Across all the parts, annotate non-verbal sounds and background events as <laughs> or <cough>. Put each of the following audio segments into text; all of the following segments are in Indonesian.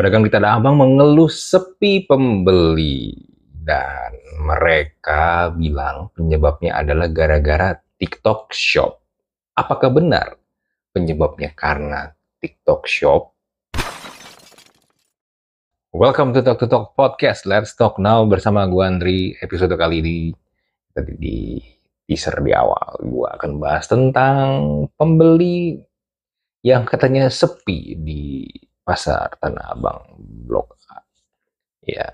Pedagang di Tanah Abang mengeluh sepi pembeli dan mereka bilang penyebabnya adalah gara-gara TikTok Shop. Apakah benar penyebabnya karena TikTok Shop? Welcome to Talk to Talk Podcast. Let's talk now bersama gue Andri. Episode kali ini tadi di teaser di awal gue akan bahas tentang pembeli yang katanya sepi di pasar Tanah Abang Blok A. Ya,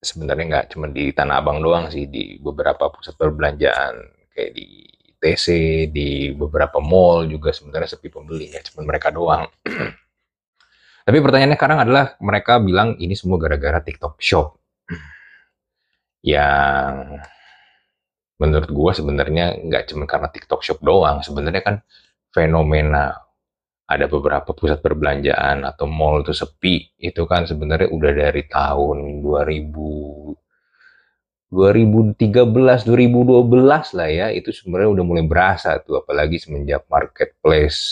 sebenarnya nggak cuma di Tanah Abang doang sih, di beberapa pusat perbelanjaan kayak di TC, di beberapa mall juga sebenarnya sepi pembeli ya, cuma mereka doang. <clears throat> Tapi pertanyaannya sekarang adalah mereka bilang ini semua gara-gara TikTok Shop. <clears throat> Yang menurut gua sebenarnya nggak cuma karena TikTok Shop doang, sebenarnya kan fenomena ada beberapa pusat perbelanjaan atau mall itu sepi itu kan sebenarnya udah dari tahun 2000 2013 2012 lah ya itu sebenarnya udah mulai berasa tuh apalagi semenjak marketplace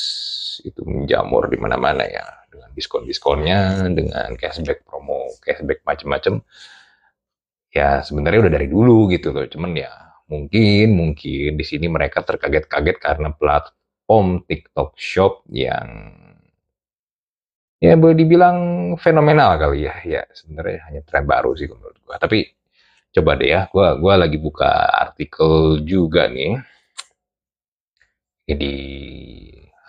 itu menjamur di mana-mana ya dengan diskon-diskonnya dengan cashback promo cashback macam-macam ya sebenarnya udah dari dulu gitu loh cuman ya mungkin mungkin di sini mereka terkaget-kaget karena plat Om TikTok Shop yang ya boleh dibilang fenomenal kali ya. Ya sebenarnya hanya tren baru sih menurut gua. Tapi coba deh ya, gua gua lagi buka artikel juga nih. Ini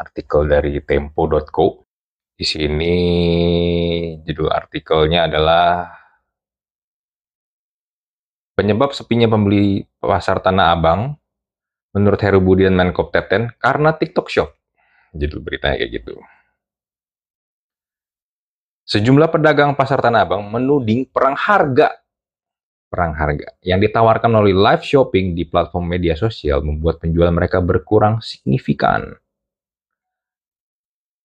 artikel dari tempo.co. Di sini judul artikelnya adalah penyebab sepinya pembeli pasar Tanah Abang menurut Heru Budi dan Menkop Teten karena TikTok Shop. Judul beritanya kayak gitu. Sejumlah pedagang pasar Tanah Abang menuding perang harga perang harga yang ditawarkan melalui live shopping di platform media sosial membuat penjualan mereka berkurang signifikan.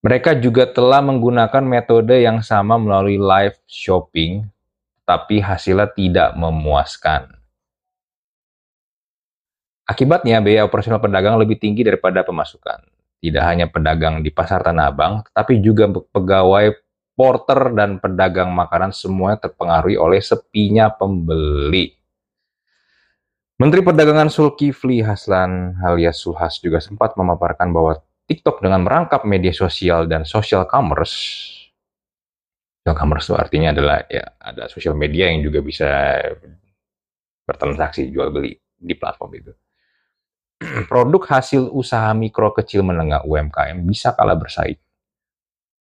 Mereka juga telah menggunakan metode yang sama melalui live shopping, tapi hasilnya tidak memuaskan. Akibatnya, biaya operasional pedagang lebih tinggi daripada pemasukan. Tidak hanya pedagang di pasar Tanah Abang, tetapi juga pegawai porter dan pedagang makanan semuanya terpengaruhi oleh sepinya pembeli. Menteri Perdagangan Sulkifli Haslan alias Sulhas juga sempat memaparkan bahwa TikTok dengan merangkap media sosial dan social commerce social commerce itu artinya adalah ya ada sosial media yang juga bisa bertransaksi jual beli di platform itu <clears throat> produk hasil usaha mikro kecil menengah UMKM bisa kalah bersaing.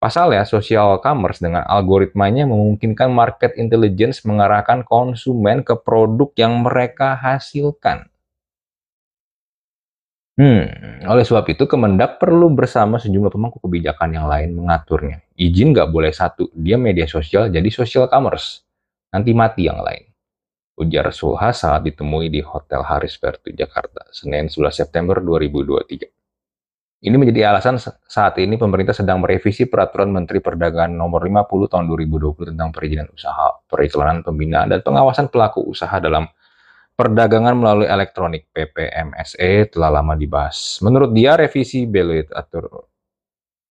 Pasalnya, social commerce dengan algoritmanya memungkinkan market intelligence mengarahkan konsumen ke produk yang mereka hasilkan. Hmm, oleh sebab itu Kemendak perlu bersama sejumlah pemangku kebijakan yang lain mengaturnya. Izin nggak boleh satu, dia media sosial jadi social commerce. Nanti mati yang lain ujar Sulha saat ditemui di Hotel Haris Vertu, Jakarta, Senin 11 September 2023. Ini menjadi alasan saat ini pemerintah sedang merevisi Peraturan Menteri Perdagangan Nomor 50 Tahun 2020 tentang perizinan usaha, periklanan, pembinaan, dan pengawasan pelaku usaha dalam perdagangan melalui elektronik PPMSE telah lama dibahas. Menurut dia, revisi belit atur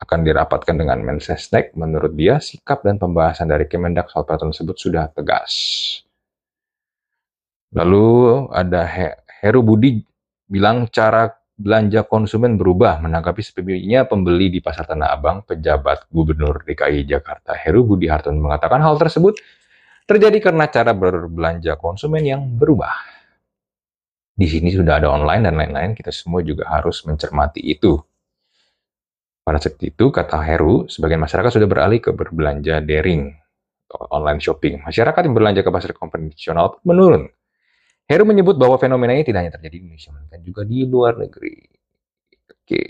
akan dirapatkan dengan Mensesnek. Menurut dia, sikap dan pembahasan dari Kemendak soal peraturan tersebut sudah tegas. Lalu ada Heru Budi bilang cara belanja konsumen berubah menanggapi sepinya pembeli di pasar Tanah Abang, pejabat Gubernur DKI Jakarta Heru Budi Hartono mengatakan hal tersebut terjadi karena cara berbelanja konsumen yang berubah. Di sini sudah ada online dan lain-lain, kita semua juga harus mencermati itu. Pada saat itu, kata Heru, sebagian masyarakat sudah beralih ke berbelanja daring, online shopping. Masyarakat yang berlanja ke pasar konvensional menurun Heru menyebut bahwa fenomena ini tidak hanya terjadi di Indonesia, melainkan juga di luar negeri. Oke.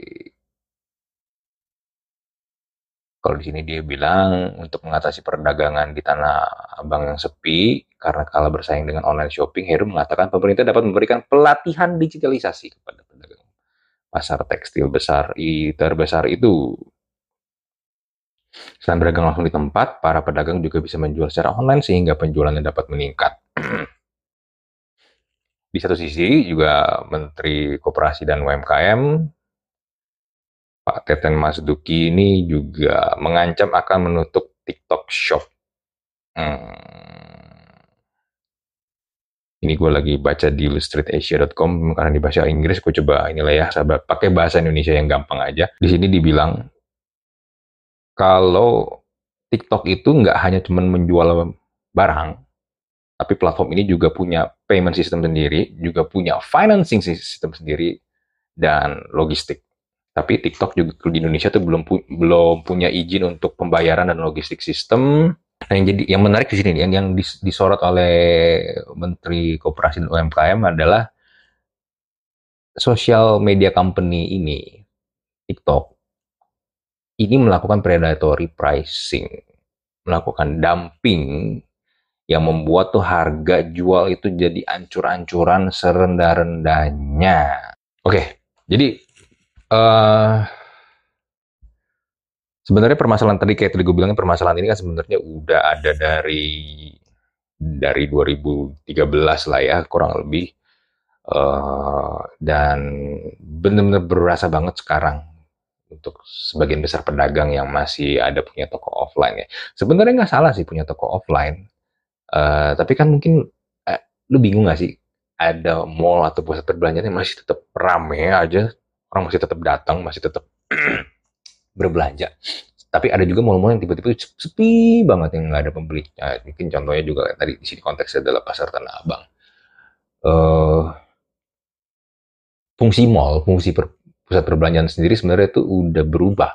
Kalau di sini dia bilang untuk mengatasi perdagangan di tanah abang yang sepi karena kalah bersaing dengan online shopping, Heru mengatakan pemerintah dapat memberikan pelatihan digitalisasi kepada pedagang pasar tekstil besar terbesar itu. Selain berdagang langsung di tempat, para pedagang juga bisa menjual secara online sehingga penjualannya dapat meningkat. Di satu sisi juga Menteri Koperasi dan UMKM Pak Teten Mas Duki ini juga mengancam akan menutup TikTok Shop. Hmm. Ini gue lagi baca di illustrateasia.com karena di bahasa Inggris gue coba inilah ya sahabat pakai bahasa Indonesia yang gampang aja. Di sini dibilang kalau TikTok itu nggak hanya cuma menjual barang, tapi platform ini juga punya payment system sendiri, juga punya financing system sendiri, dan logistik. Tapi TikTok juga di Indonesia tuh belum pu belum punya izin untuk pembayaran dan logistik sistem. Nah, yang jadi yang menarik di sini yang yang disorot oleh Menteri Koperasi dan UMKM adalah social media company ini TikTok ini melakukan predatory pricing, melakukan dumping yang membuat tuh harga jual itu jadi ancur-ancuran serendah-rendahnya. Oke, jadi uh, sebenarnya permasalahan tadi kayak tadi gue bilangnya permasalahan ini kan sebenarnya udah ada dari dari 2013 lah ya kurang lebih uh, dan benar-benar berasa banget sekarang untuk sebagian besar pedagang yang masih ada punya toko offline ya. Sebenarnya nggak salah sih punya toko offline, Uh, tapi kan mungkin uh, lu bingung gak sih ada mall atau pusat perbelanjaan yang masih tetap rame aja, orang masih tetap datang, masih tetap <clears throat> berbelanja. Tapi ada juga mall-mall yang tiba-tiba sepi banget yang nggak ada pembeli. Nah, mungkin contohnya juga tadi di sini konteksnya adalah pasar Tanah Abang. Uh, fungsi mall, fungsi per, pusat perbelanjaan sendiri sebenarnya itu udah berubah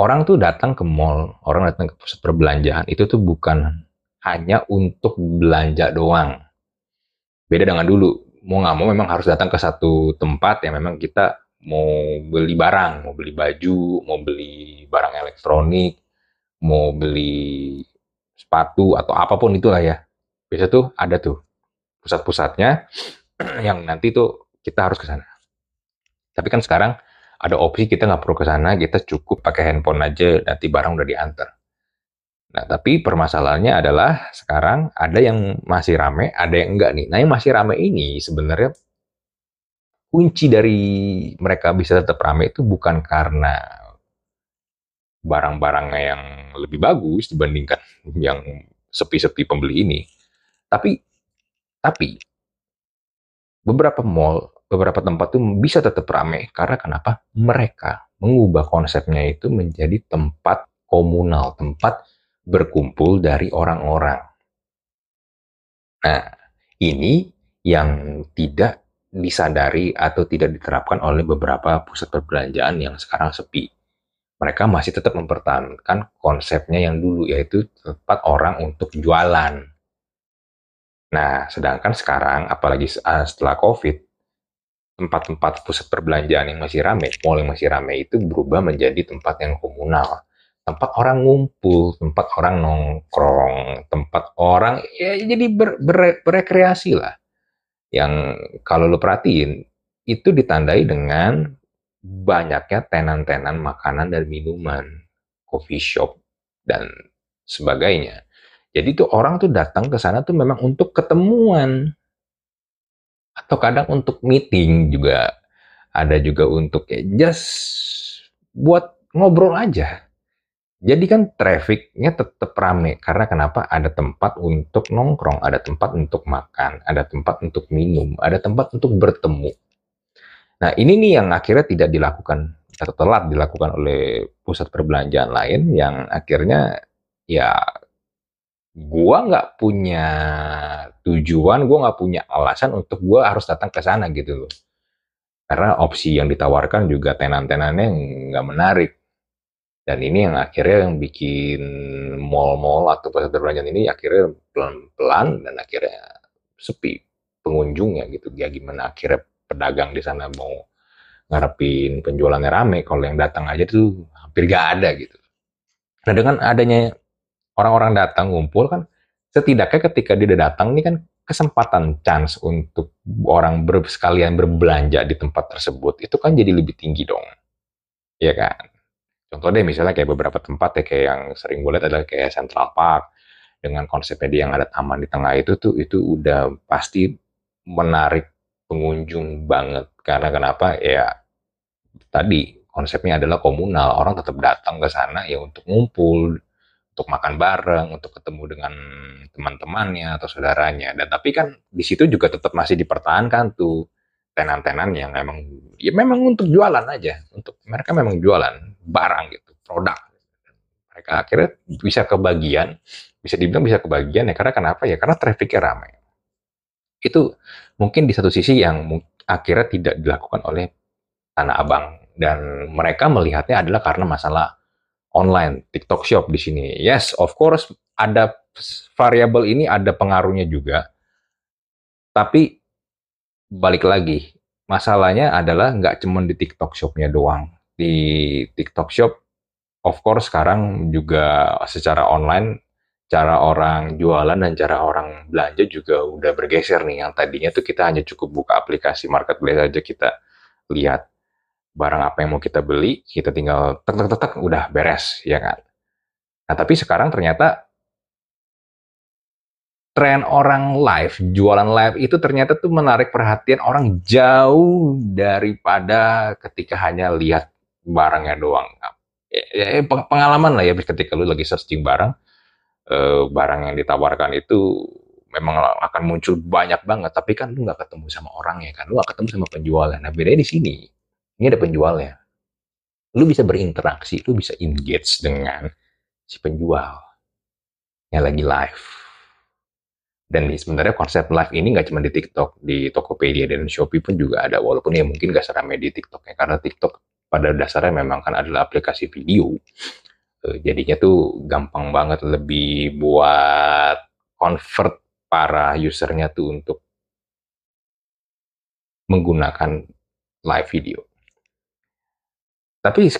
orang tuh datang ke mall, orang datang ke pusat perbelanjaan itu tuh bukan hanya untuk belanja doang. Beda dengan dulu, mau nggak mau memang harus datang ke satu tempat yang memang kita mau beli barang, mau beli baju, mau beli barang elektronik, mau beli sepatu atau apa pun itulah ya. Biasa tuh ada tuh pusat-pusatnya <clears throat> yang nanti tuh kita harus ke sana. Tapi kan sekarang ada opsi kita nggak perlu ke sana, kita cukup pakai handphone aja, nanti barang udah diantar. Nah, tapi permasalahannya adalah sekarang ada yang masih rame, ada yang enggak nih. Nah, yang masih rame ini sebenarnya kunci dari mereka bisa tetap rame itu bukan karena barang-barangnya yang lebih bagus dibandingkan <laughs> yang sepi-sepi pembeli ini. Tapi tapi beberapa mall, beberapa tempat tuh bisa tetap rame karena kenapa? Mereka mengubah konsepnya itu menjadi tempat komunal, tempat berkumpul dari orang-orang. Nah, ini yang tidak disadari atau tidak diterapkan oleh beberapa pusat perbelanjaan yang sekarang sepi. Mereka masih tetap mempertahankan konsepnya yang dulu, yaitu tempat orang untuk jualan. Nah, sedangkan sekarang, apalagi setelah COVID, tempat-tempat pusat perbelanjaan yang masih ramai, mall yang masih ramai itu berubah menjadi tempat yang komunal tempat orang ngumpul, tempat orang nongkrong, tempat orang ya jadi ber, ber, berekreasi lah. Yang kalau lo perhatiin itu ditandai dengan banyaknya tenan-tenan makanan dan minuman, coffee shop dan sebagainya. Jadi tuh orang tuh datang ke sana tuh memang untuk ketemuan atau kadang untuk meeting juga ada juga untuk ya just buat ngobrol aja jadi kan trafficnya tetap rame karena kenapa? Ada tempat untuk nongkrong, ada tempat untuk makan, ada tempat untuk minum, ada tempat untuk bertemu. Nah ini nih yang akhirnya tidak dilakukan atau telat dilakukan oleh pusat perbelanjaan lain yang akhirnya ya gua nggak punya tujuan, gua nggak punya alasan untuk gua harus datang ke sana gitu loh. Karena opsi yang ditawarkan juga tenan-tenannya nggak menarik dan ini yang akhirnya yang bikin mall-mall atau pusat perbelanjaan ini akhirnya pelan-pelan dan akhirnya sepi pengunjungnya gitu. Ya gimana akhirnya pedagang di sana mau ngarepin penjualannya rame kalau yang datang aja tuh hampir gak ada gitu. Nah dengan adanya orang-orang datang ngumpul kan setidaknya ketika dia datang ini kan kesempatan chance untuk orang ber, sekalian berbelanja di tempat tersebut itu kan jadi lebih tinggi dong. ya kan? Contoh deh misalnya kayak beberapa tempat ya kayak yang sering gue lihat adalah kayak Central Park dengan konsepnya dia yang ada taman di tengah itu tuh itu udah pasti menarik pengunjung banget karena kenapa ya tadi konsepnya adalah komunal. Orang tetap datang ke sana ya untuk ngumpul, untuk makan bareng, untuk ketemu dengan teman-temannya atau saudaranya. Dan tapi kan di situ juga tetap masih dipertahankan tuh tenan-tenan yang memang ya memang untuk jualan aja, untuk mereka memang jualan barang gitu, produk. Mereka akhirnya bisa kebagian, bisa dibilang bisa kebagian ya karena kenapa ya? Karena trafficnya ramai. Itu mungkin di satu sisi yang akhirnya tidak dilakukan oleh Tanah Abang dan mereka melihatnya adalah karena masalah online TikTok Shop di sini. Yes, of course ada variabel ini ada pengaruhnya juga. Tapi balik lagi, masalahnya adalah nggak cuma di TikTok Shop-nya doang. Di TikTok Shop, of course sekarang juga secara online, cara orang jualan dan cara orang belanja juga udah bergeser nih. Yang tadinya tuh kita hanya cukup buka aplikasi marketplace aja kita lihat barang apa yang mau kita beli, kita tinggal tek tek, tek udah beres, ya kan? Nah, tapi sekarang ternyata tren orang live, jualan live itu ternyata tuh menarik perhatian orang jauh daripada ketika hanya lihat barangnya doang. Ya, ya, pengalaman lah ya ketika lu lagi searching barang, eh, barang yang ditawarkan itu memang akan muncul banyak banget, tapi kan lu nggak ketemu sama orangnya kan, lu gak ketemu sama penjualnya. Nah bedanya di sini, ini ada penjualnya. Lu bisa berinteraksi, lu bisa engage dengan si penjual yang lagi live. Dan sebenarnya konsep live ini nggak cuma di TikTok, di Tokopedia dan Shopee pun juga ada. Walaupun ya mungkin nggak seramai di TikTok ya, karena TikTok pada dasarnya memang kan adalah aplikasi video. Eh, jadinya tuh gampang banget lebih buat convert para usernya tuh untuk menggunakan live video. Tapi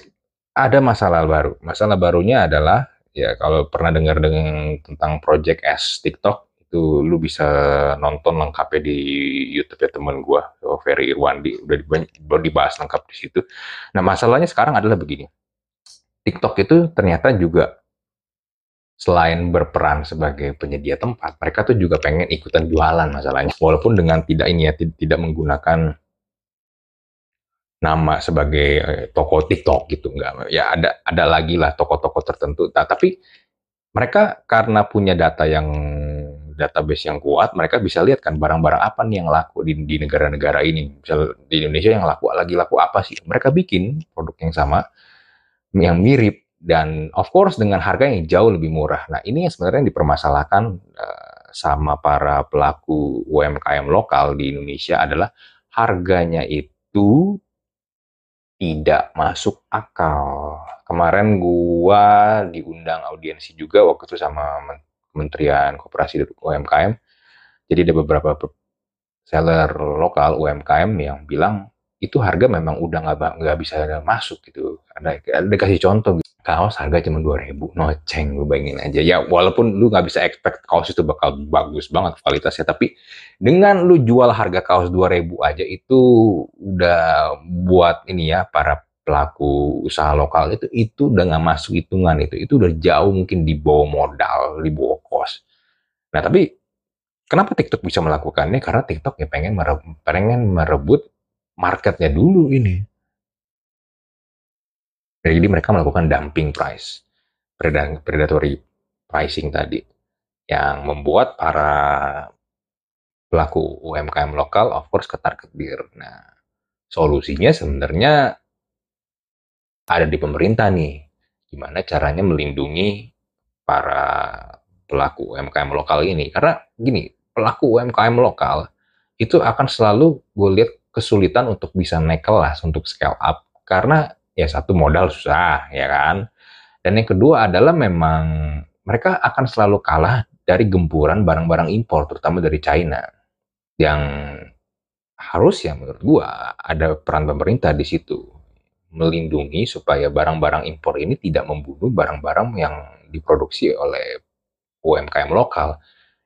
ada masalah baru. Masalah barunya adalah ya kalau pernah dengar dengan tentang Project S TikTok itu lu bisa nonton lengkapnya di YouTube ya temen gua, so, Ferry Irwandi udah udah dibahas lengkap di situ. Nah masalahnya sekarang adalah begini, TikTok itu ternyata juga selain berperan sebagai penyedia tempat, mereka tuh juga pengen ikutan jualan masalahnya. Walaupun dengan tidak ini ya, tidak menggunakan nama sebagai eh, toko TikTok gitu enggak ya ada ada lagi lah toko-toko tertentu nah, tapi mereka karena punya data yang database yang kuat mereka bisa lihat kan barang-barang apa nih yang laku di, negara-negara ini. Misal di Indonesia yang laku lagi laku apa sih? Mereka bikin produk yang sama yang mirip dan of course dengan harga yang jauh lebih murah. Nah ini yang sebenarnya dipermasalahkan uh, sama para pelaku UMKM lokal di Indonesia adalah harganya itu tidak masuk akal. Kemarin gua diundang audiensi juga waktu itu sama Kementerian Koperasi UMKM. Jadi ada beberapa seller lokal UMKM yang bilang itu harga memang udah nggak nggak bisa masuk gitu. Ada ada kasih contoh gitu kaos harga cuma dua ribu noceng lu bayangin aja ya walaupun lu nggak bisa expect kaos itu bakal bagus banget kualitasnya tapi dengan lu jual harga kaos dua ribu aja itu udah buat ini ya para pelaku usaha lokal itu itu udah nggak masuk hitungan itu. Itu udah jauh mungkin di bawah modal di bawah kos. Nah tapi kenapa TikTok bisa melakukannya? Karena TikTok ya pengen merebut, pengen merebut marketnya dulu ini. Jadi mereka melakukan dumping price, predatory pricing tadi, yang membuat para pelaku UMKM lokal of course ketar-ketir. Nah, solusinya sebenarnya ada di pemerintah nih. Gimana caranya melindungi para pelaku UMKM lokal ini? Karena gini, pelaku UMKM lokal itu akan selalu gue lihat kesulitan untuk bisa naik kelas, untuk scale up. Karena ya satu modal susah ya kan dan yang kedua adalah memang mereka akan selalu kalah dari gempuran barang-barang impor terutama dari China yang harus ya menurut gua ada peran pemerintah di situ melindungi supaya barang-barang impor ini tidak membunuh barang-barang yang diproduksi oleh UMKM lokal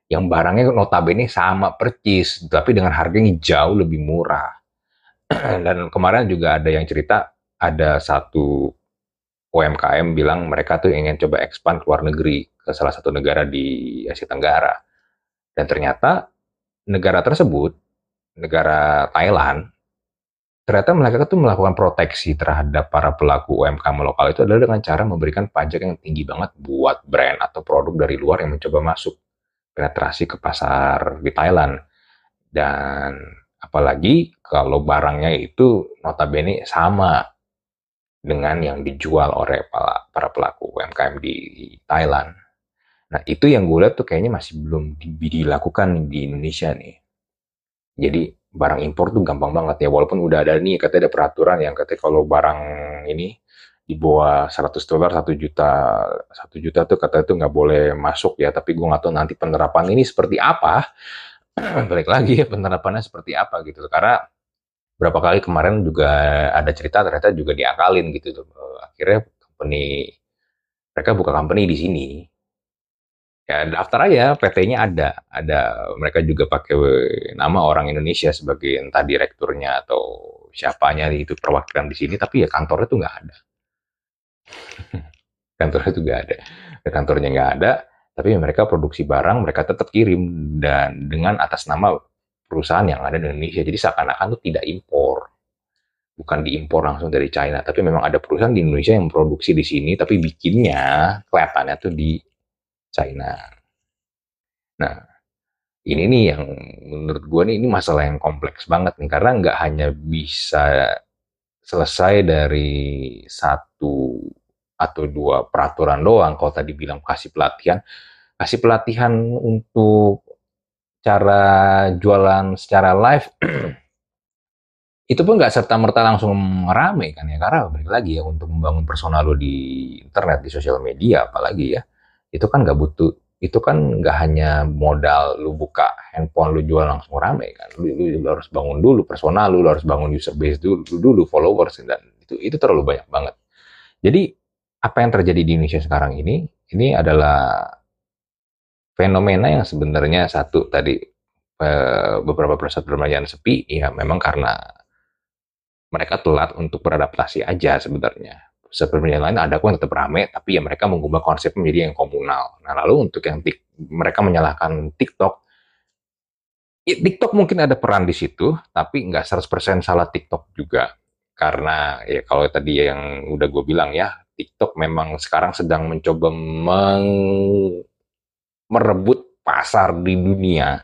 yang barangnya notabene sama percis tapi dengan harganya jauh lebih murah <clears throat> dan kemarin juga ada yang cerita ada satu UMKM bilang mereka tuh ingin coba expand ke luar negeri ke salah satu negara di Asia Tenggara. Dan ternyata negara tersebut, negara Thailand, ternyata mereka tuh melakukan proteksi terhadap para pelaku UMKM lokal itu adalah dengan cara memberikan pajak yang tinggi banget buat brand atau produk dari luar yang mencoba masuk penetrasi ke pasar di Thailand. Dan apalagi kalau barangnya itu notabene sama dengan yang dijual oleh para, pelaku UMKM di Thailand. Nah, itu yang gue lihat tuh kayaknya masih belum dilakukan di Indonesia nih. Jadi barang impor tuh gampang banget ya, walaupun udah ada nih katanya ada peraturan yang katanya kalau barang ini di bawah 100 dolar 1 juta 1 juta tuh kata itu nggak boleh masuk ya tapi gue nggak tahu nanti penerapan ini seperti apa <clears throat> balik lagi ya penerapannya seperti apa gitu karena berapa kali kemarin juga ada cerita ternyata juga diakalin gitu tuh. Akhirnya company mereka buka company di sini. Ya daftar aja, PT-nya ada, ada mereka juga pakai nama orang Indonesia sebagai entah direkturnya atau siapanya itu perwakilan di sini, tapi ya kantornya tuh nggak ada. <laughs> kantornya tuh nggak ada, kantornya nggak ada, tapi mereka produksi barang mereka tetap kirim dan dengan atas nama perusahaan yang ada di Indonesia. Jadi seakan-akan itu tidak impor. Bukan diimpor langsung dari China, tapi memang ada perusahaan di Indonesia yang produksi di sini, tapi bikinnya kelihatannya tuh di China. Nah, ini nih yang menurut gue nih ini masalah yang kompleks banget nih, karena nggak hanya bisa selesai dari satu atau dua peraturan doang. Kalau tadi bilang kasih pelatihan, kasih pelatihan untuk cara jualan secara live <clears throat> itu pun nggak serta merta langsung rame kan ya karena balik lagi ya untuk membangun personal lo di internet di sosial media apalagi ya itu kan nggak butuh itu kan nggak hanya modal lu buka handphone lu jual langsung rame kan lu, lu, lu harus bangun dulu personal lu, lu harus bangun user base dulu dulu followers dan itu itu terlalu banyak banget jadi apa yang terjadi di Indonesia sekarang ini ini adalah fenomena yang sebenarnya satu tadi eh, beberapa pusat perbelanjaan sepi ya memang karena mereka telat untuk beradaptasi aja sebenarnya. Pusat perbelanjaan lain ada kok yang tetap ramai, tapi ya mereka mengubah konsep menjadi yang komunal. Nah lalu untuk yang tik, mereka menyalahkan TikTok, ya, TikTok mungkin ada peran di situ, tapi nggak 100% salah TikTok juga. Karena ya kalau tadi yang udah gue bilang ya, TikTok memang sekarang sedang mencoba meng merebut pasar di dunia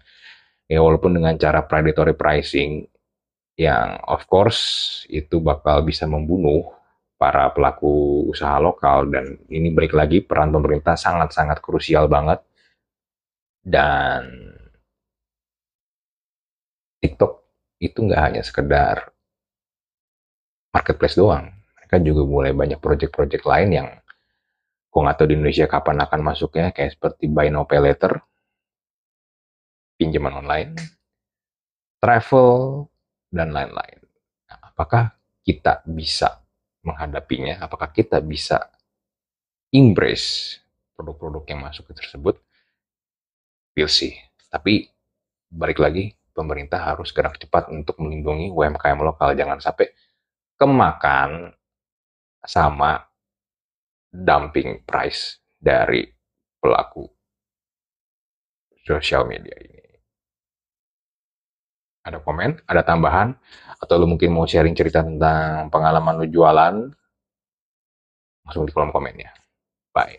ya walaupun dengan cara predatory pricing yang of course itu bakal bisa membunuh para pelaku usaha lokal dan ini balik lagi peran pemerintah sangat-sangat krusial banget dan TikTok itu nggak hanya sekedar marketplace doang mereka juga mulai banyak project-project lain yang Gue nggak tahu di Indonesia kapan akan masuknya, kayak seperti buy now pay later, pinjaman online, travel, dan lain-lain. Nah, apakah kita bisa menghadapinya? Apakah kita bisa embrace produk-produk yang masuk tersebut? We'll see. Tapi balik lagi, pemerintah harus gerak cepat untuk melindungi UMKM lokal. Jangan sampai kemakan sama dumping price dari pelaku sosial media ini. Ada komen, ada tambahan, atau lu mungkin mau sharing cerita tentang pengalaman lu jualan, langsung di kolom komennya. Bye.